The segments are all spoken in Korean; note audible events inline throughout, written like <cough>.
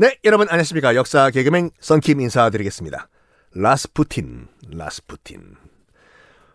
네, 여러분 안녕하십니까. 역사 개그맨 썬킴 인사드리겠습니다. 라스푸틴, 라스푸틴.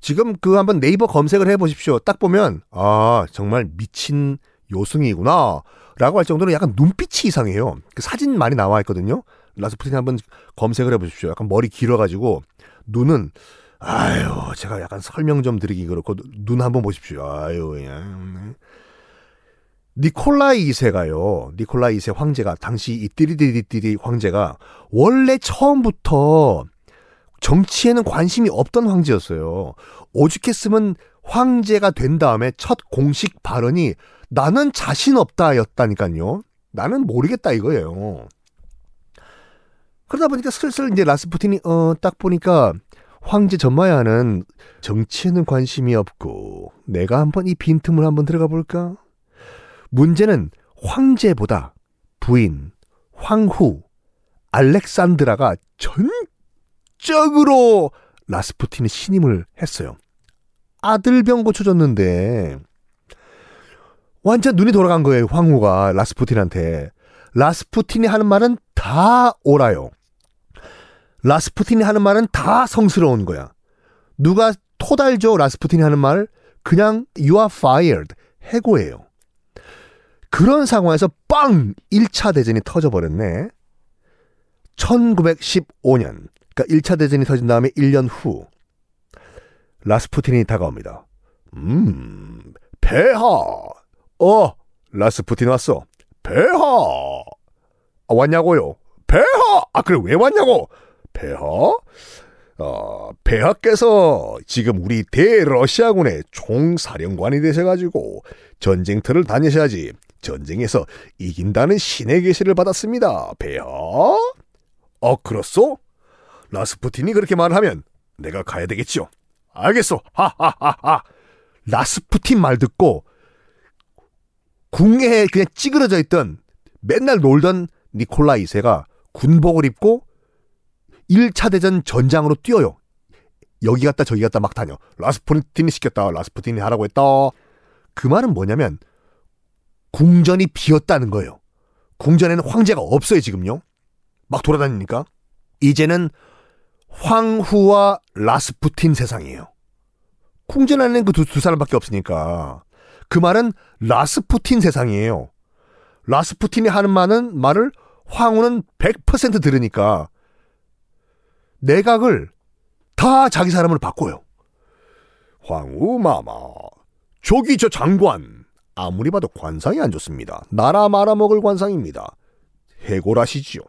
지금 그 한번 네이버 검색을 해보십시오. 딱 보면 아 정말 미친 요승이구나 라고 할 정도로 약간 눈빛이 이상해요. 그 사진 많이 나와 있거든요. 라스푸틴 한번 검색을 해보십시오. 약간 머리 길어가지고 눈은 아유 제가 약간 설명 좀 드리기 그렇고 눈 한번 보십시오. 아유 그냥 니콜라이 2세가요. 니콜라이 2세 황제가 당시 이 띠리디디디리 황제가 원래 처음부터 정치에는 관심이 없던 황제였어요. 오죽했으면 황제가 된 다음에 첫 공식 발언이 나는 자신 없다였다니까요. 나는 모르겠다 이거예요. 그러다 보니까 슬슬 이제 라스푸틴이 어 딱 보니까 황제 전마야는 정치에는 관심이 없고 내가 한번 이 빈틈을 한번 들어가 볼까? 문제는 황제보다 부인 황후 알렉산드라가 전적으로 라스푸틴의 신임을 했어요. 아들 병 고쳐줬는데 완전 눈이 돌아간 거예요. 황후가 라스푸틴한테. 라스푸틴이 하는 말은 다 옳아요. 라스푸틴이 하는 말은 다 성스러운 거야. 누가 토달죠 라스푸틴이 하는 말 그냥 you are fired 해고예요. 그런 상황에서 빵! 1차 대전이 터져버렸네. 1915년, 그러니까 1차 대전이 터진 다음에 1년 후, 라스푸틴이 다가옵니다. 음, 폐하! 어, 라스푸틴 왔어. 폐하! 아, 왔냐고요? 폐하! 아, 그래, 왜 왔냐고? 폐하? 어, 폐하께서 지금 우리 대러시아군의 총사령관이 되셔가지고 전쟁터를 다니셔야지 전쟁에서 이긴다는 신의 계시를 받았습니다. 폐하? 어, 그렇소? 라스푸틴이 그렇게 말하면 내가 가야 되겠죠. 알겠소. 하하하하. 라스푸틴 말 듣고 궁에 그냥 찌그러져 있던 맨날 놀던 니콜라 2세가 군복을 입고 1차 대전 전장으로 뛰어요. 여기 갔다 저기 갔다 막 다녀. 라스푸틴이 시켰다. 라스푸틴이 하라고 했다. 그 말은 뭐냐면 궁전이 비었다는 거예요. 궁전에는 황제가 없어요, 지금요. 막 돌아다니니까. 이제는 황후와 라스푸틴 세상이에요. 궁전 안에는 그 두 사람밖에 없으니까. 그 말은 라스푸틴 세상이에요. 라스푸틴이 하는 말은 말을 황후는 100% 들으니까 내각을 다 자기 사람으로 바꿔요. 황후 마마, 저기 저 장관, 아무리 봐도 관상이 안 좋습니다. 나라 말아먹을 관상입니다. 해골하시지요.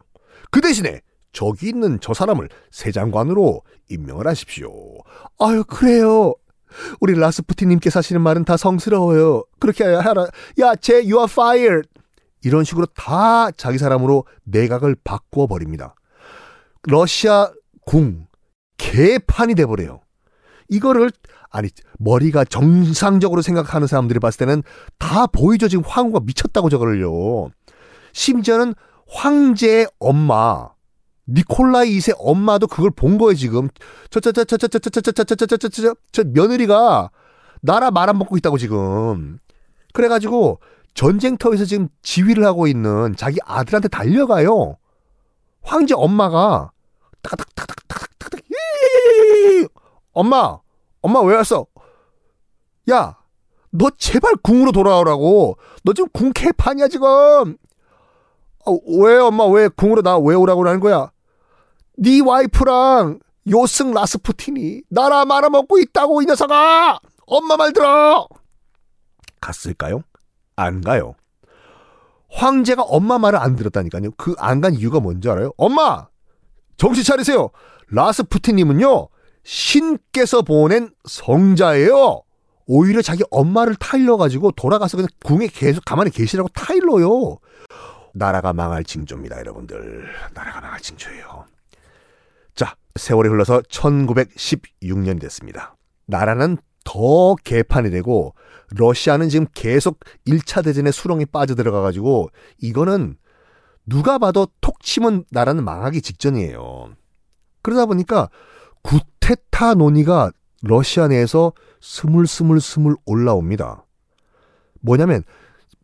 그 대신에 저기 있는 저 사람을 새 장관으로 임명을 하십시오. 아유 그래요. 우리 라스푸틴님께서 하시는 말은 다 성스러워요. 그렇게 하라. 야, 쟤 you are fired. 이런 식으로 다 자기 사람으로 내각을 바꾸어 버립니다. 러시아 궁 개판이 돼버려요. 이거를 아니 머리가 정상적으로 생각하는 사람들이 봤을 때는 다 보이죠. 지금 황후가 미쳤다고 저거를요. 심지어는 황제의 엄마 니콜라이 2세 엄마도 그걸 본 거예요 지금 저저저저저저저저저저저저저저 며느리가 나라 말안 먹고 있다고 지금 그래 가지고 전쟁터에서 지금 지휘를 하고 있는 자기 아들한테 달려가요 황제 엄마가 따닥따닥따닥따닥 엄마 엄마 왜 왔어? 야, 너 제발 궁으로 돌아오라고. 너 지금 궁 개판이야 지금. 어, 왜 엄마 왜 궁으로 나 왜 오라고 하는 거야? 네 와이프랑 요승 라스푸틴이 나라 말아먹고 있다고 이 녀석아. 엄마 말 들어. 갔을까요? 안 가요. 황제가 엄마 말을 안 들었다니까요. 그 안 간 이유가 뭔지 알아요? 엄마! 정신 차리세요. 라스푸틴님은요. 신께서 보낸 성자예요. 오히려 자기 엄마를 타일러 가지고 돌아가서 그냥 궁에 계속 가만히 계시라고 타일러요. 나라가 망할 징조입니다, 여러분들. 나라가 망할 징조예요. 자, 세월이 흘러서 1916년이 됐습니다. 나라는 더 개판이 되고 러시아는 지금 계속 1차 대전에 수렁이 빠져들어가 가지고 이거는 누가 봐도 톡 치면 나라는 망하기 직전이에요. 그러다 보니까 구테타 논의가 러시아 내에서 스물스물스물 올라옵니다. 뭐냐면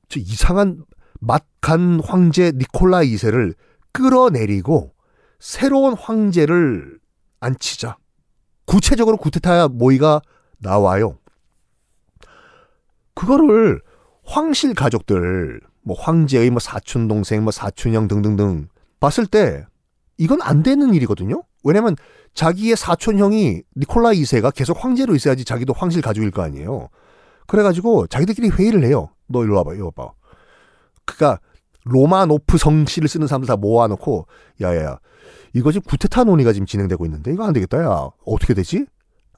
저 이상한 맛간 황제 니콜라 2세를 끌어내리고 새로운 황제를 앉히자. 구체적으로 구테타 모의가 나와요. 그거를 황실 가족들, 뭐 황제의 뭐 사촌 동생, 뭐 사촌형 등등등 봤을 때 이건 안 되는 일이거든요. 왜냐면 자기의 사촌 형이 니콜라 2세가 계속 황제로 있어야지 자기도 황실 가족일 거 아니에요. 그래가지고 자기들끼리 회의를 해요. 너 이리 와봐, 이리 와봐. 그니까 로마노프 성씨를 쓰는 사람들 다 모아놓고 야야야 이거 지금 구테타 논의가 지금 진행되고 있는데 이거 안 되겠다 야 어떻게 되지?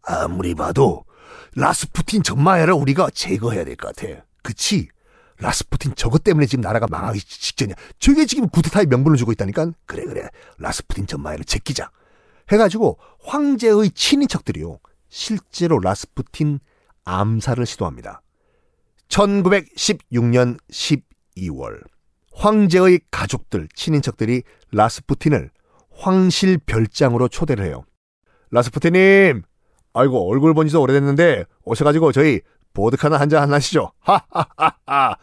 아무리 봐도 라스푸틴 전마야를 우리가 제거해야 될 것 같아. 그치? 라스푸틴 저것 때문에 지금 나라가 망하기 직전이야. 저게 지금 구테타의 명분을 주고 있다니까? 그래, 그래. 라스푸틴 전마야를 제끼자. 해가지고 황제의 친인척들이요. 실제로 라스푸틴 암살을 시도합니다. 1916년 12월. 황제의 가족들, 친인척들이 라스푸틴을 황실 별장으로 초대를 해요. 라스푸틴님, 아이고 얼굴 본 지도 오래됐는데 오셔가지고 저희 보드카나 한잔 하시죠. 하하하하.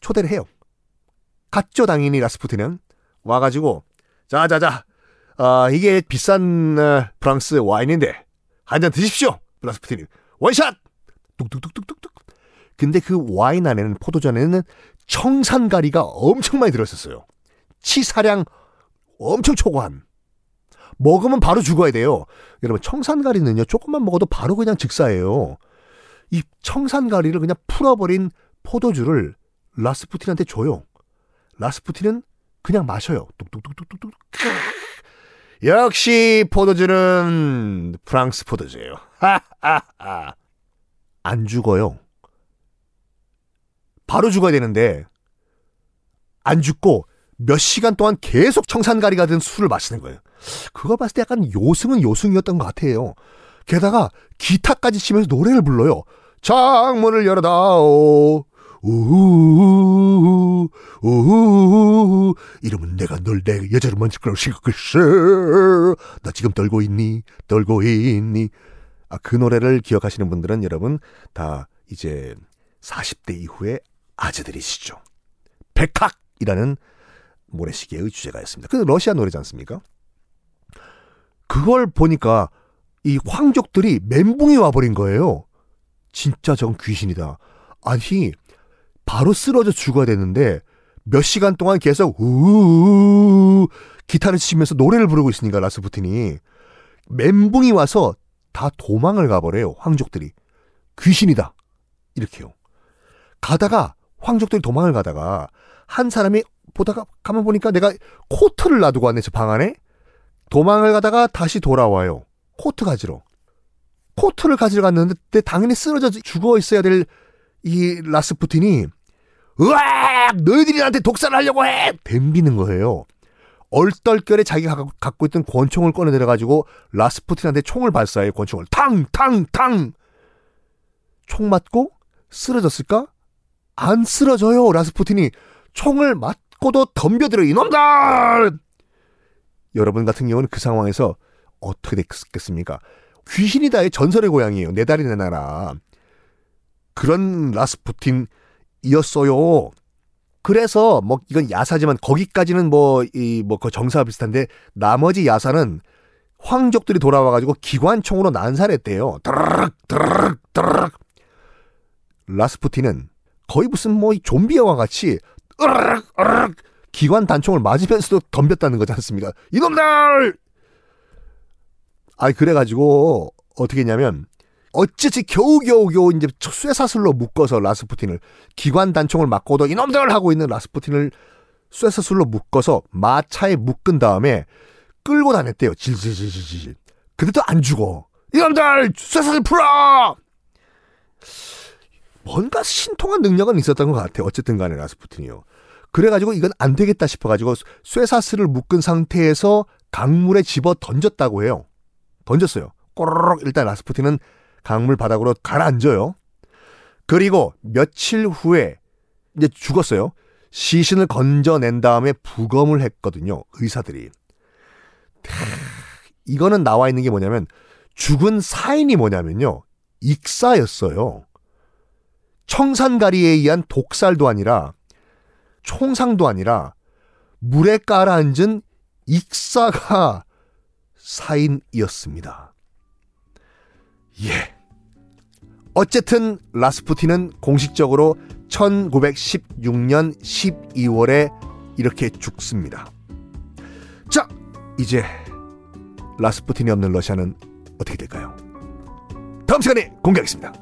초대를 해요. 갔죠 당연히 라스푸틴은 와가지고 자자자 아 이게 비싼 어, 프랑스 와인인데 한 잔 드십시오. 라스푸틴이 원샷 뚝뚝뚝뚝뚝뚝. 근데 그 와인 안에는 포도전에는 청산가리가 엄청 많이 들었었어요. 치사량 엄청 초과한. 먹으면 바로 죽어야 돼요. 여러분 청산가리는요 조금만 먹어도 바로 그냥 즉사예요. 이 청산가리를 그냥 풀어버린 포도주를 라스푸틴한테 줘요. 라스푸틴은 그냥 마셔요. 뚝뚝뚝뚝뚝뚝. 역시 포도주는 프랑스 포도주예요. 하하하. <laughs> 안 죽어요. 바로 죽어야 되는데 안 죽고 몇 시간 동안 계속 청산가리가 든 술을 마시는 거예요. 그거 봤을 때 약간 요승은 요승이었던 것 같아요. 게다가 기타까지 치면서 노래를 불러요. 창문을 열어다오. 우우우우, 우우우우. 이러면 내가 널 내 여자로 만질 거라고 생각했어. 나 지금 떨고 있니? 떨고 있니? 아, 그 노래를 기억하시는 분들은 여러분 다 이제 40대 이후의 아재들이시죠. 백학이라는 모래시계의 주제가였습니다. 그 러시아 노래지 않습니까? 그걸 보니까 이 황족들이 멘붕이 와버린 거예요. 진짜 저건 귀신이다. 아니, 바로 쓰러져 죽어야 되는데 몇 시간 동안 계속 우우우 기타를 치면서 노래를 부르고 있으니까 라스푸틴이 멘붕이 와서 다 도망을 가버려요. 황족들이. 귀신이다. 이렇게요. 가다가 황족들이 도망을 가다가 한 사람이 보다가 가만 보니까 내가 코트를 놔두고 왔네 저 방 안에 도망을 가다가 다시 돌아와요 코트 가지러 코트를 가지러 갔는데 당연히 쓰러져 죽어 있어야 될 이 라스푸틴이 으악 너희들이 나한테 독살을 하려고 해 덤비는 거예요 얼떨결에 자기가 갖고 있던 권총을 꺼내들어 가지고 라스푸틴한테 총을 발사해요 권총을 탕탕탕 총 맞고 쓰러졌을까 안 쓰러져요 라스푸틴이 총을 맞고도 덤벼들어 이놈들! 여러분 같은 경우는 그 상황에서 어떻게 됐겠습니까? 귀신이다의 전설의 고향이에요. 내 다리 내 나라. 그런 라스푸틴이었어요. 그래서 뭐 이건 야사지만 거기까지는 뭐 이 뭐 그 정사와 비슷한데 나머지 야사는 황족들이 돌아와가지고 기관총으로 난살했대요. 드르륵 드르륵 드르륵. 라스푸틴은 거의 무슨 뭐 좀비와 같이 으르륵 으르륵 기관 단총을 맞으면서도 덤볐다는 거지 않습니까? 이놈들! 아니 그래가지고 어떻게 했냐면 어찌지 겨우겨우겨우 이제 쇠사슬로 묶어서 라스푸틴을 기관 단총을 맞고도 이놈들 하고 있는 라스푸틴을 쇠사슬로 묶어서 마차에 묶은 다음에 끌고 다녔대요. 질질질질질. 근데도 안 죽어. 이놈들 쇠사슬 풀어! 뭔가 신통한 능력은 있었던 것 같아요. 어쨌든 간에 라스푸틴이요. 그래가지고 이건 안 되겠다 싶어가지고 쇠사슬을 묶은 상태에서 강물에 집어 던졌다고 해요. 던졌어요. 꼬르륵 일단 라스푸틴은 강물 바닥으로 가라앉아요. 그리고 며칠 후에 이제 죽었어요. 시신을 건져낸 다음에 부검을 했거든요. 의사들이. 이거는 나와 있는 게 뭐냐면 죽은 사인이 뭐냐면요. 익사였어요. 청산가리에 의한 독살도 아니라 총상도 아니라 물에 깔아앉은 익사가 사인이었습니다. 예. 어쨌든 라스푸틴은 공식적으로 1916년 12월에 이렇게 죽습니다. 자, 이제 라스푸틴이 없는 러시아는 어떻게 될까요? 다음 시간에 공개하겠습니다.